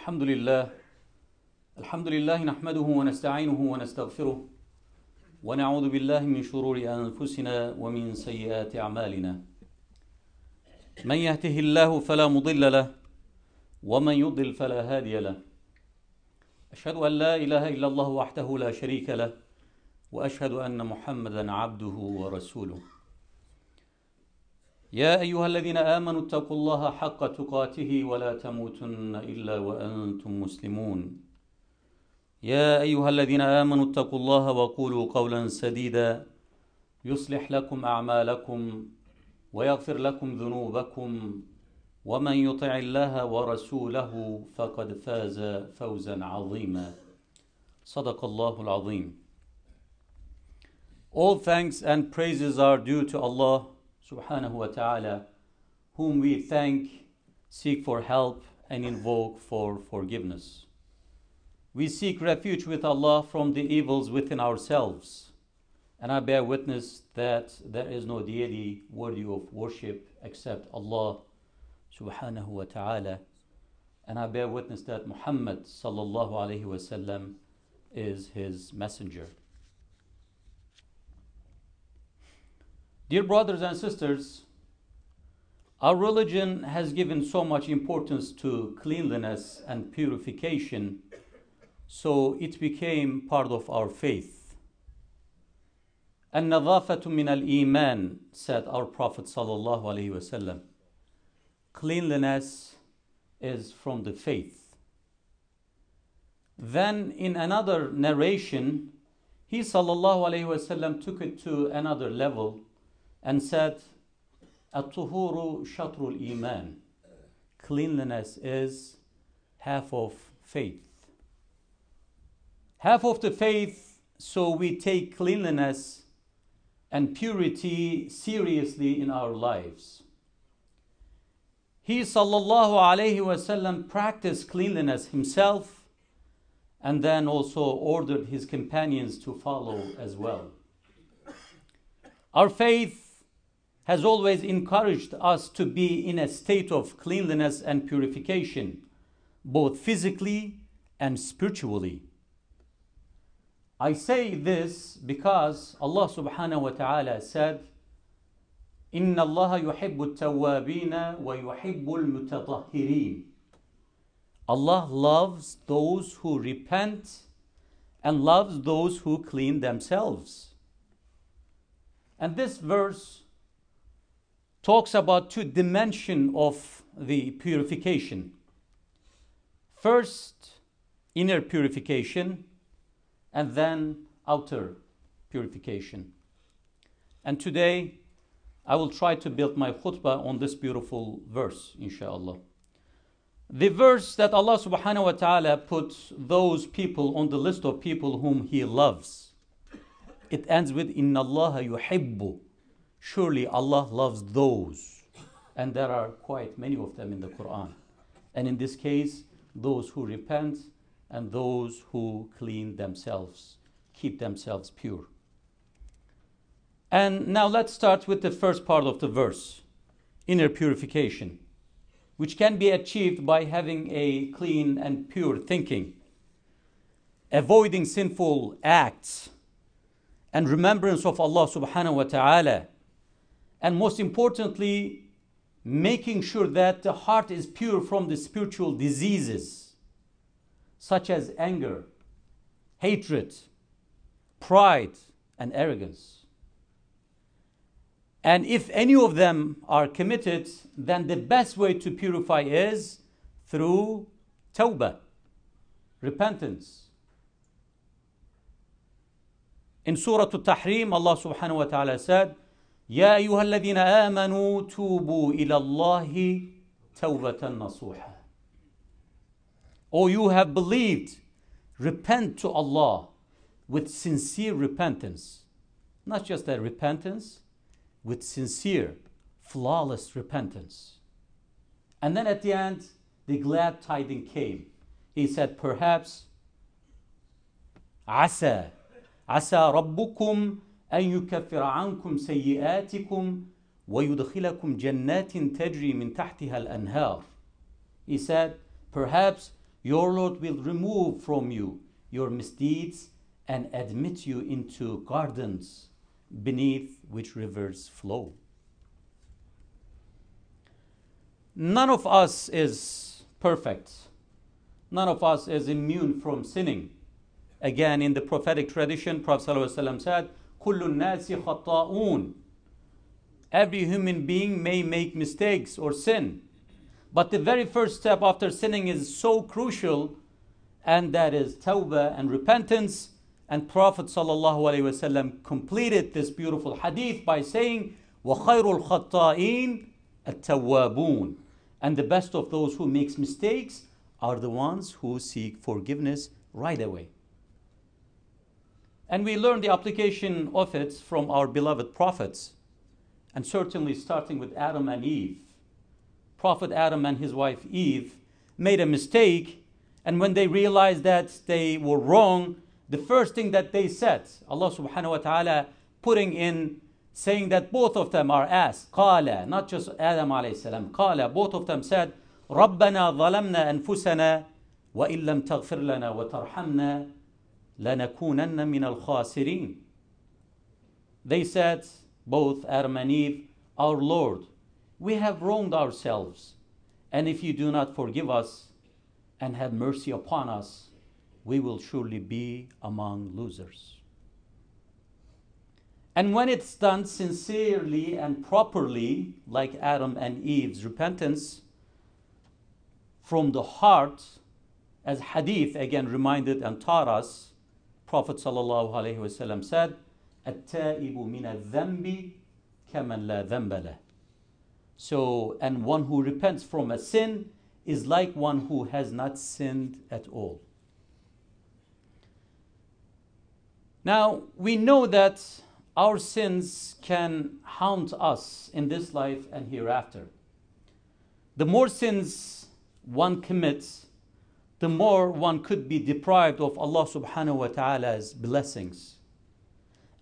الحمد لله. الحمد لله نحمده ونستعينه ونستغفره ونعوذ بالله من شرور أنفسنا ومن سيئات أعمالنا. من يهده الله فلا مضل له ومن يضل فلا هادي له. أشهد أن لا إله إلا الله وحده لا شريك له وأشهد أن محمدا عبده ورسوله. يا أيها الذين آمنوا اتقوا الله حق تقاته ولا تموتن إلا وأنتم مسلمون. يا أيها الذين آمنوا اتقوا الله وقولوا قولا سديدا. يصلح لكم أعمالكم ويغفر لكم ذنوبكم. ومن يطع الله ورسوله فقد فاز فوزا عظيما. صدق الله العظيم. All thanks and praises are due to Allah. Subhanahu wa ta'ala, whom we thank, seek for help, and invoke for forgiveness. We seek refuge with Allah from the evils within ourselves, and I bear witness that there is no deity worthy of worship except Allah subhanahu wa ta'ala, and I bear witness that Muhammad sallallahu alayhi wasallam is his messenger. Dear brothers and sisters, our religion has given so much importance to cleanliness and purification, so it became part of our faith. النظافة من الإيمان said our Prophet sallallahu alaihi wasallam. Cleanliness is from the faith. Then in another narration, he sallallahu alaihi wasallam took it to another level and said, At-tuhuru shatrul iman. Cleanliness is half of faith. Half of the faith, so we take cleanliness and purity seriously in our lives. He sallallahu alayhi wasallam practiced cleanliness himself and then also ordered his companions to follow as well. Our faith has always encouraged us to be in a state of cleanliness and purification, both physically and spiritually. I say this because Allah subhanahu wa ta'ala said, إن الله يحب التوابين ويحب المتطهرين. Allah loves those who repent and loves those who clean themselves. And this verse talks about two dimensions of the purification. First, inner purification, and then outer purification. And today, I will try to build my khutbah on this beautiful verse, inshallah. The verse that Allah subhanahu wa ta'ala puts those people on the list of people whom He loves. It ends with Inna Allah yuhibbu. Surely Allah loves those. And there are quite many of them in the Quran. And in this case, those who repent and those who clean themselves, keep themselves pure. And now let's start with the first part of the verse inner purification, which can be achieved by having a clean and pure thinking, avoiding sinful acts, and remembrance of Allah subhanahu wa ta'ala. And most importantly, making sure that the heart is pure from the spiritual diseases such as anger, hatred, pride, and arrogance. And if any of them are committed, then the best way to purify is through tawbah, repentance. In Surah Al-Tahrim, Allah subhanahu wa ta'ala said, يا أيها الذين آمنوا توبوا إلى الله توبة نصوحا O you have believed, repent to Allah with sincere repentance. Not just a repentance, with sincere, flawless repentance. And then at the end, the glad tiding came. He said, Perhaps, عسى عسى ربكم أن يكفر عنكم سيئاتكم ويدخلكم جنات تجري من تحتها الأنهار. He said, Perhaps Your Lord will remove from you your misdeeds and admit you into gardens beneath which rivers flow. None of us is perfect. None of us is immune from sinning. Again, in the prophetic tradition, Prophet ﷺ said, كل الناس خطاؤون. Every human being may make mistakes or sin. But the very first step after sinning is so crucial, and that is tawbah and repentance. And Prophet ﷺ completed this beautiful hadith by saying, وَخَيْرُ الْخَطَّائِينَ التَّوَّابُونَ And the best of those who makes mistakes are the ones who seek forgiveness right away. And we learn the application of it from our beloved prophets, and certainly starting with Adam and Eve. Prophet Adam and his wife Eve made a mistake, and when they realized that they were wrong, the first thing that they said, Allah subhanahu wa ta'ala putting in saying that both of them are asked, قال, not just Adam alayhi salam, قال, both of them said, ربنا ظلمنا أنفسنا وإن لم تغفر لنا وترحمنا لنكونن من الخاسرين. They said, both Adam and Eve, Our Lord, we have wronged ourselves, and if you do not forgive us and have mercy upon us, we will surely be among losers. And when it's done sincerely and properly, like Adam and Eve's repentance, from the heart, as hadith again reminded and taught us, Prophet ﷺ said, التائب من الذنب كمن لا ذنب له. So, and one who repents from a sin is like one who has not sinned at all. Now, we know that our sins can haunt us in this life and hereafter. The more sins one commits, the more one could be deprived of Allah subhanahu wa ta'ala's blessings.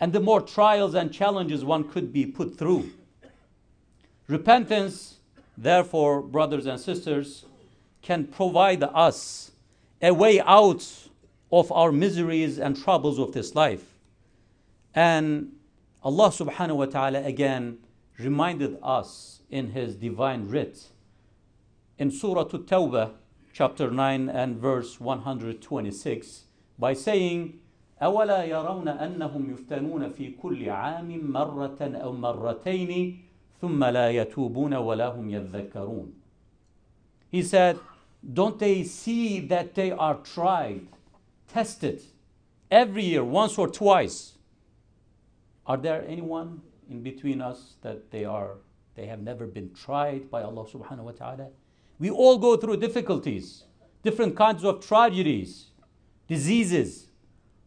And the more trials and challenges one could be put through. Repentance, therefore, brothers and sisters, can provide us a way out of our miseries and troubles of this life. And Allah subhanahu wa ta'ala again reminded us in His divine writ in Surah At-Tawbah, chapter 9 and verse 126, by saying, أولا يرون أنهم يفتنون في كل عام مرة أو مرتين ثم لا يتوبون ولا هم يذكرون. He said, Don't they see that they are tried tested every year, once or twice. Are there anyone in between us that they are they have never been tried by Allah subhanahu wa ta'ala? We all go through difficulties, different kinds of tragedies, diseases,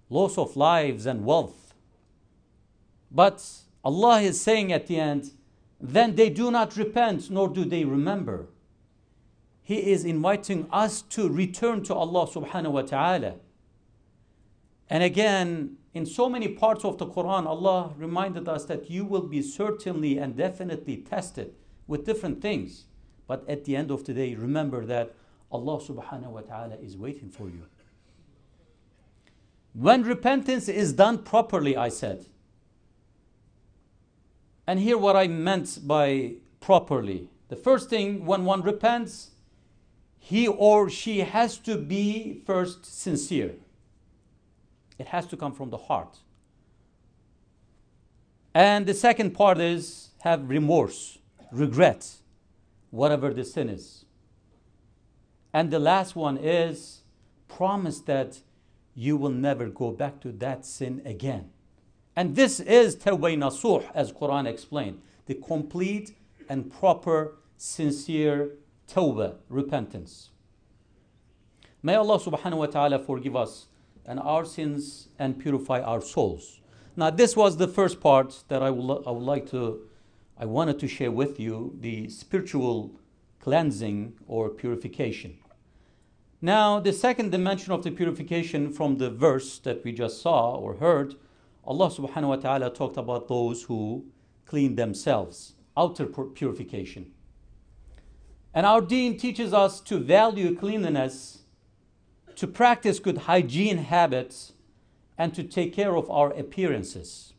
loss of lives and wealth. But Allah is saying at the end, then they do not repent nor do they remember. He is inviting us to return to Allah subhanahu wa ta'ala. And again, in so many parts of the Quran, Allah reminded us that you will be certainly and definitely tested with different things. But at the end of the day, remember that Allah subhanahu wa ta'ala is waiting for you. When repentance is done properly, I said. And here what I meant by properly. The first thing, when one repents, he or she has to be first sincere. It has to come from the heart. And the second part is have remorse, regret, whatever the sin is. And the last one is promise that you will never go back to that sin again. And this is tawbah nasuh, as Quran explained, the complete and proper, sincere tawbah, repentance. May Allah subhanahu wa ta'ala forgive us and our sins and purify our souls. Now, this was the first part that I would, I would like to, I wanted to share with you the spiritual cleansing or purification. Now, the second dimension of the purification from the verse that we just saw or heard, Allah subhanahu wa ta'ala talked about those who clean themselves, outer purification. And our deen teaches us to value cleanliness to practice good hygiene habits, and to take care of our appearances.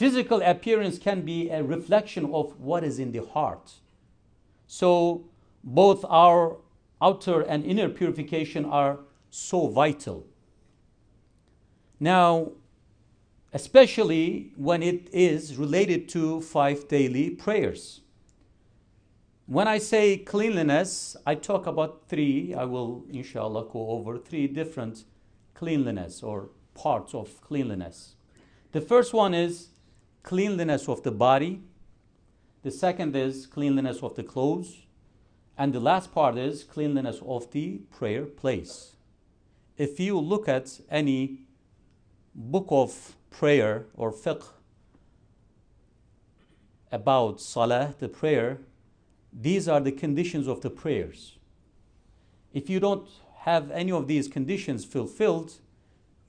Physical appearance can be a reflection of what is in the heart. So, both our outer and inner purification are so vital. Now, especially when it is related to five daily prayers. When I say cleanliness, I talk about three, I will inshallah go over three different cleanliness or parts of cleanliness. The first one is cleanliness of the body, the second is cleanliness of the clothes, and the last part is cleanliness of the prayer place. If you look at any book of prayer or fiqh about salah, the prayer, these are the conditions of the prayers. If you don't have any of these conditions fulfilled,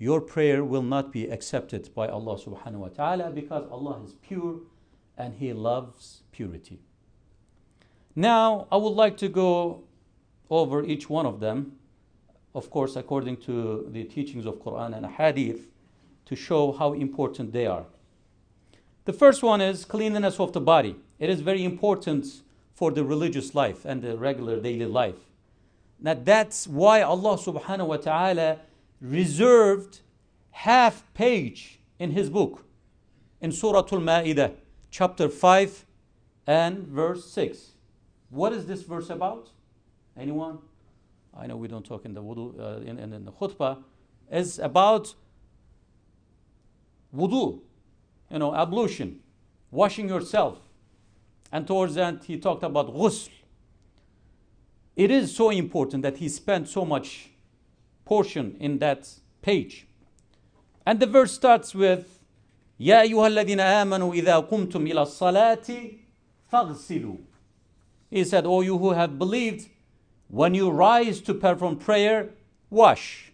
your prayer will not be accepted by Allah subhanahu wa ta'ala because Allah is pure and He loves purity. Now, I would like to go over each one of them, of course, according to the teachings of Quran and Hadith, to show how important they are. The first one is cleanliness of the body. It is very important for the religious life and the regular daily life. Now that's why Allah subhanahu wa ta'ala reserved half page in his book in Surah Al-Ma'idah, chapter 5 and verse 6. What is this verse about? Anyone? I know we don't talk in the wudu, uh, in, in, in the khutbah. It's about wudu, you know, ablution, washing yourself. And towards that, he talked about ghusl. It is so important that he spent so much portion in that page. And the verse starts with, يا أيها الذين آمنوا إذا قمتم إلى الصلاة فاغسلوا. He said, O you who have believed, when you rise to perform prayer, wash.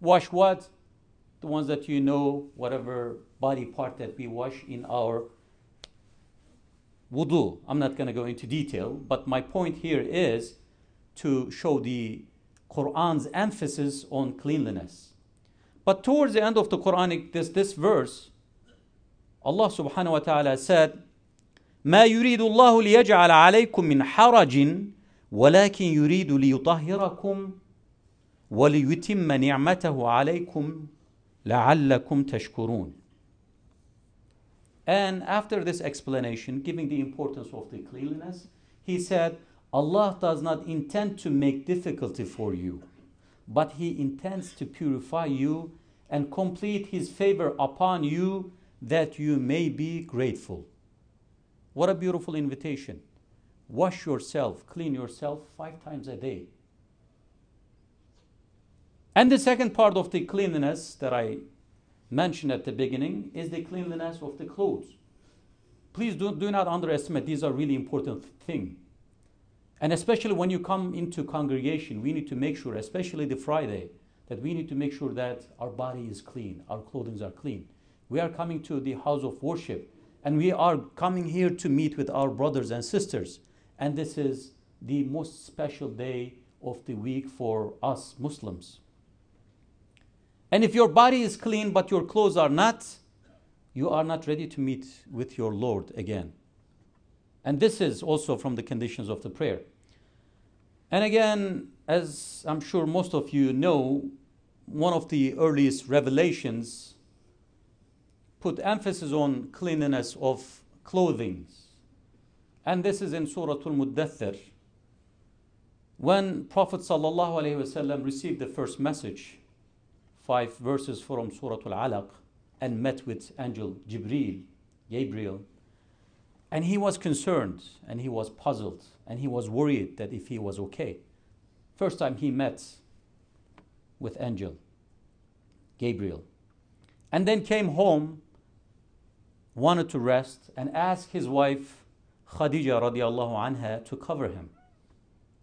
Wash what? The ones that you know, whatever body part that we wash in our wudu. I'm not going to go into detail, but my point here is to show the Quran's emphasis on cleanliness. But towards the end of the Quranic, this, this verse, Allah subhanahu wa ta'ala said, ما يريد الله ليجعل عليكم من حرج ولكن يريد ليطهركم وليتم نعمته عليكم لعلكم تشكرون and after this explanation, giving the importance of the cleanliness, he said, Allah does not intend to make difficulty for you, but He intends to purify you and complete His favor upon you that you may be grateful. What a beautiful invitation. Wash yourself, clean yourself five times a day. And the second part of the cleanliness that I mentioned at the beginning is the cleanliness of the clothes. Please do, do not underestimate, these are really important things. And especially when you come into congregation, we need to make sure, especially the Friday, that we need to make sure that our body is clean, our clothing are clean. We are coming to the house of worship, and we are coming here to meet with our brothers and sisters. And this is the most special day of the week for us Muslims. And if your body is clean but your clothes are not, you are not ready to meet with your Lord again. And this is also from the conditions of the prayer. And again, as I'm sure most of you know, one of the earliest revelations put emphasis on cleanliness of clothing. And this is in Surah Al-Muddathir. When Prophet ﷺ received the first message, five verses from Surah Al-Alaq, and met with angel Jibril, Gabriel, and he was concerned and he was puzzled and he was worried that if he was okay. First time he met with angel Gabriel. And then came home, wanted to rest, and asked his wife Khadija radiallahu anha to cover him.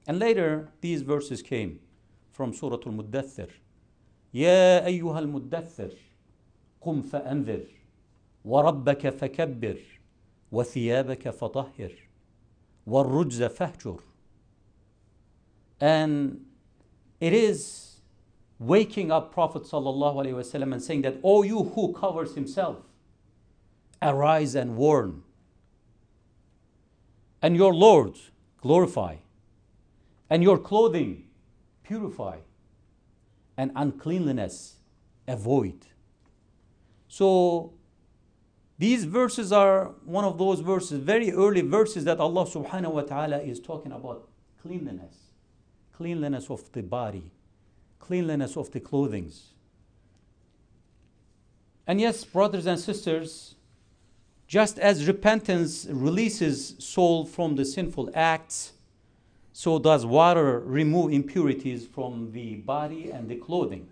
And later these verses came from Surah Al-Muddathir. يا أيها المدثر قم فأنذر وربك فكبر وثيابك فطهر والرجز فاهجر and it is waking up Prophet ﷺ and saying that, O you who covers himself, arise and warn. And your Lord glorify. And your clothing purify. And uncleanliness avoid. So these verses are one of those verses, very early verses that Allah subhanahu wa ta'ala is talking about cleanliness, cleanliness of the body, cleanliness of the clothings. And yes, brothers and sisters, just as repentance releases soul from the sinful acts, so does water remove impurities from the body and the clothing.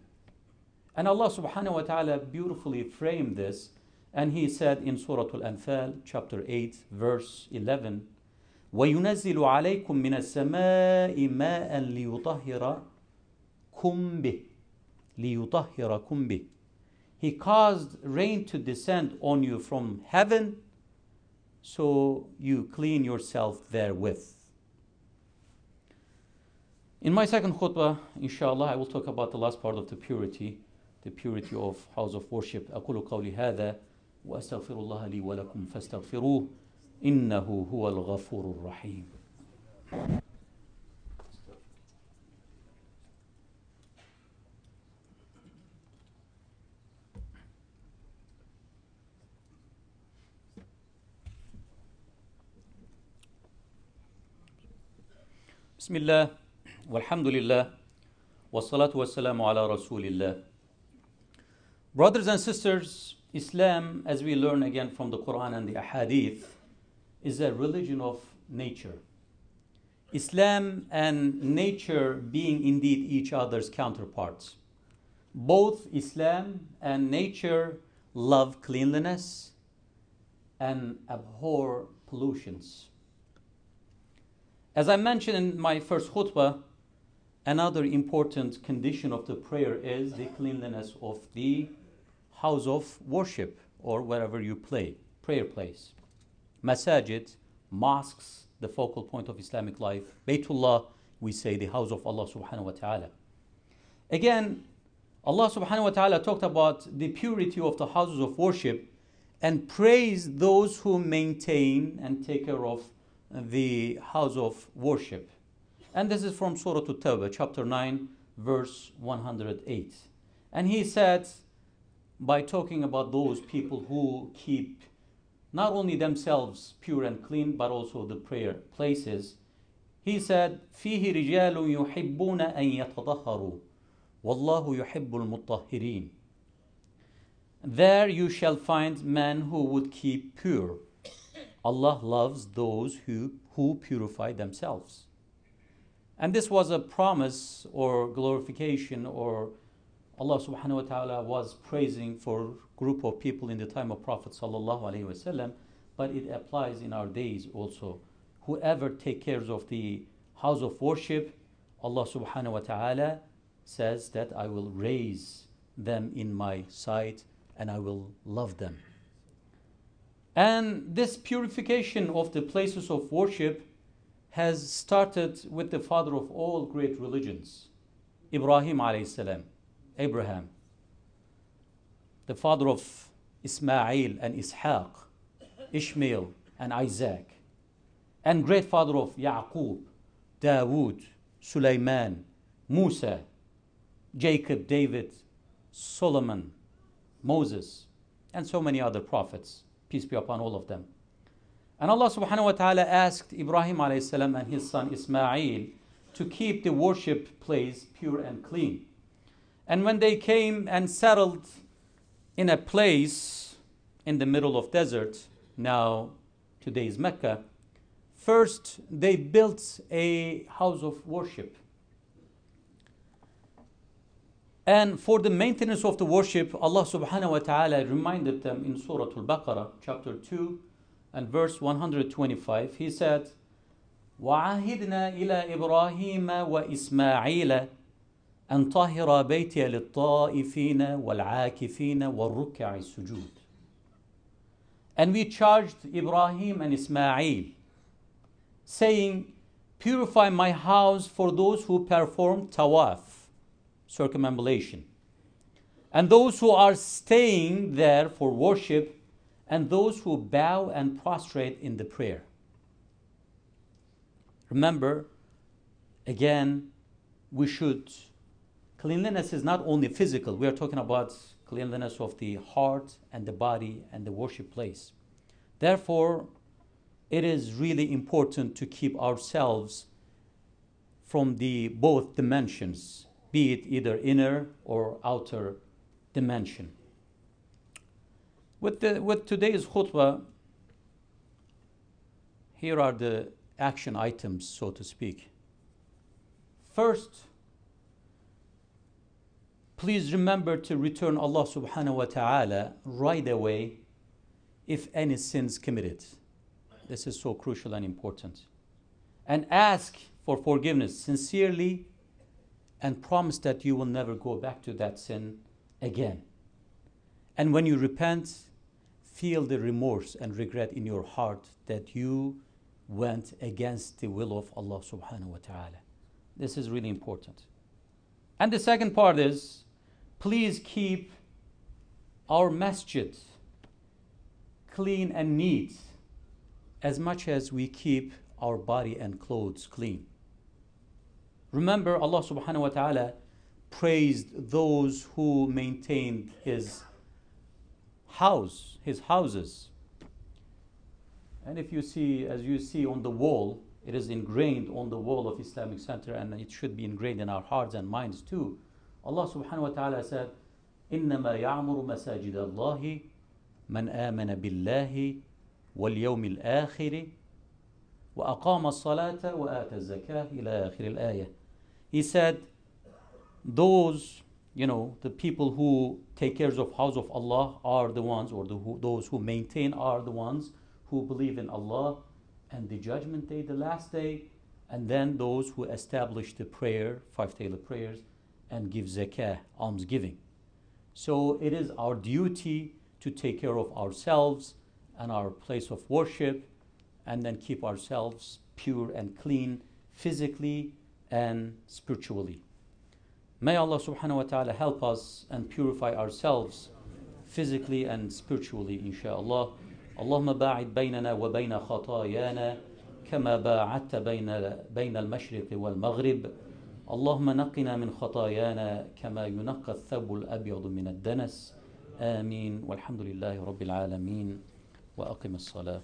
And Allah subhanahu wa ta'ala beautifully framed this and he said in Surah Al-Anfal, chapter 8, verse 11, وَيُنَزِّلُ عَلَيْكُم مِّنَ السَّمَاءِ مَاءً لِيُطَهِّرَكُم بِهِ لِيُطَهِّرَكُم بِهِ He caused rain to descend on you from heaven, so you clean yourself therewith. In my second khutbah, inshallah, I will talk about the last part of the purity, the purity of house of worship. أقول قولي هذا واستغفر الله لي ولكم فاستغفروه إنه هو الغفور الرحيم. بسم الله والحمد لله والصلاة والسلام على رسول الله Brothers and sisters, Islam, as we learn again from the Quran and the Ahadith, is a religion of nature. Islam and nature being indeed each other's counterparts. Both Islam and nature love cleanliness and abhor pollutions. As I mentioned in my first khutbah, another important condition of the prayer is the cleanliness of the house of worship or wherever you play, prayer place. Masajid, mosques, the focal point of Islamic life. Baytullah, we say the house of Allah subhanahu wa ta'ala. Again, Allah subhanahu wa ta'ala talked about the purity of the houses of worship and praised those who maintain and take care of the house of worship. And this is from Surah At-Tawbah, chapter 9, verse 108. And he said, by talking about those people who keep not only themselves pure and clean, but also the prayer places. He said, فيه رجال يحبون أن يتطهروا والله يحب المطهرين. There you shall find men who would keep pure. Allah loves those who, who purify themselves. And this was a promise or glorification or Allah subhanahu wa ta'ala was praising for group of people in the time of Prophet sallallahu alaihi wasallam, but it applies in our days also. Whoever take care of the house of worship, Allah subhanahu wa ta'ala says that I will raise them in my sight and I will love them. And this purification of the places of worship has started with the father of all great religions, Ibrahim alayhi salam. Abraham, the father of Ismail and Ishaq, Ishmael and Isaac, and great father of Yaqub, Dawood, Sulaiman, Musa, Jacob, David, Solomon, Moses, and so many other prophets. Peace be upon all of them. And Allah subhanahu wa ta'ala asked Ibrahim alayhi salam and his son Ismail to keep the worship place pure and clean. And when they came and settled in a place in the middle of desert, now today's Mecca, first they built a house of worship. And for the maintenance of the worship, Allah subhanahu wa ta'ala reminded them in Surah Al Baqarah, chapter 2 and verse 125. He said, وعهدنا إلى إبراهيم وإسماعيل أن طهر بيتي للطائفين والعاكفين والركع السجود. And we charged Ibrahim and Ismail, saying, Purify my house for those who perform tawaf circumambulation. And those who are staying there for worship, and those who bow and prostrate in the prayer. Remember, again, we should. Cleanliness is not only physical, we are talking about cleanliness of the heart and the body and the worship place. Therefore, it is really important to keep ourselves from the both dimensions, be it either inner or outer dimension. With, the, with today's khutbah, here are the action items, so to speak. First, please remember to return Allah subhanahu wa ta'ala right away if any sins committed. This is so crucial and important. And ask for forgiveness sincerely and promise that you will never go back to that sin again. And when you repent, feel the remorse and regret in your heart that you went against the will of Allah subhanahu wa ta'ala. This is really important. And the second part is please keep our masjid clean and neat as much as we keep our body and clothes clean. Remember, Allah subhanahu wa ta'ala praised those who maintained His house, His houses. And if you see, as you see on the wall, it is ingrained on the wall of Islamic Center and it should be ingrained in our hearts and minds too. Allah subhanahu wa ta'ala said, إنما يعمر مساجد الله من آمن بالله واليوم الآخر وأقام الصلاة وآتى الزكاة إلى آخر الآية. He said, those, you know, the people who take care of house of Allah are the ones, or the, who, those who maintain are the ones who believe in Allah and the judgment day, the last day, and then those who establish the prayer, five daily prayers, and give zakah, almsgiving. So it is our duty to take care of ourselves and our place of worship, and then keep ourselves pure and clean physically and spiritually. May Allah subhanahu wa ta'ala help us and purify ourselves physically and spiritually, inshallah. اللهم باعد بيننا وبين خطايانا كما باعدت بين بين المشرق والمغرب اللهم نقنا من خطايانا كما ينقى الثوب الأبيض من الدنس. آمين. والحمد لله رب العالمين. وأقم الصلاة.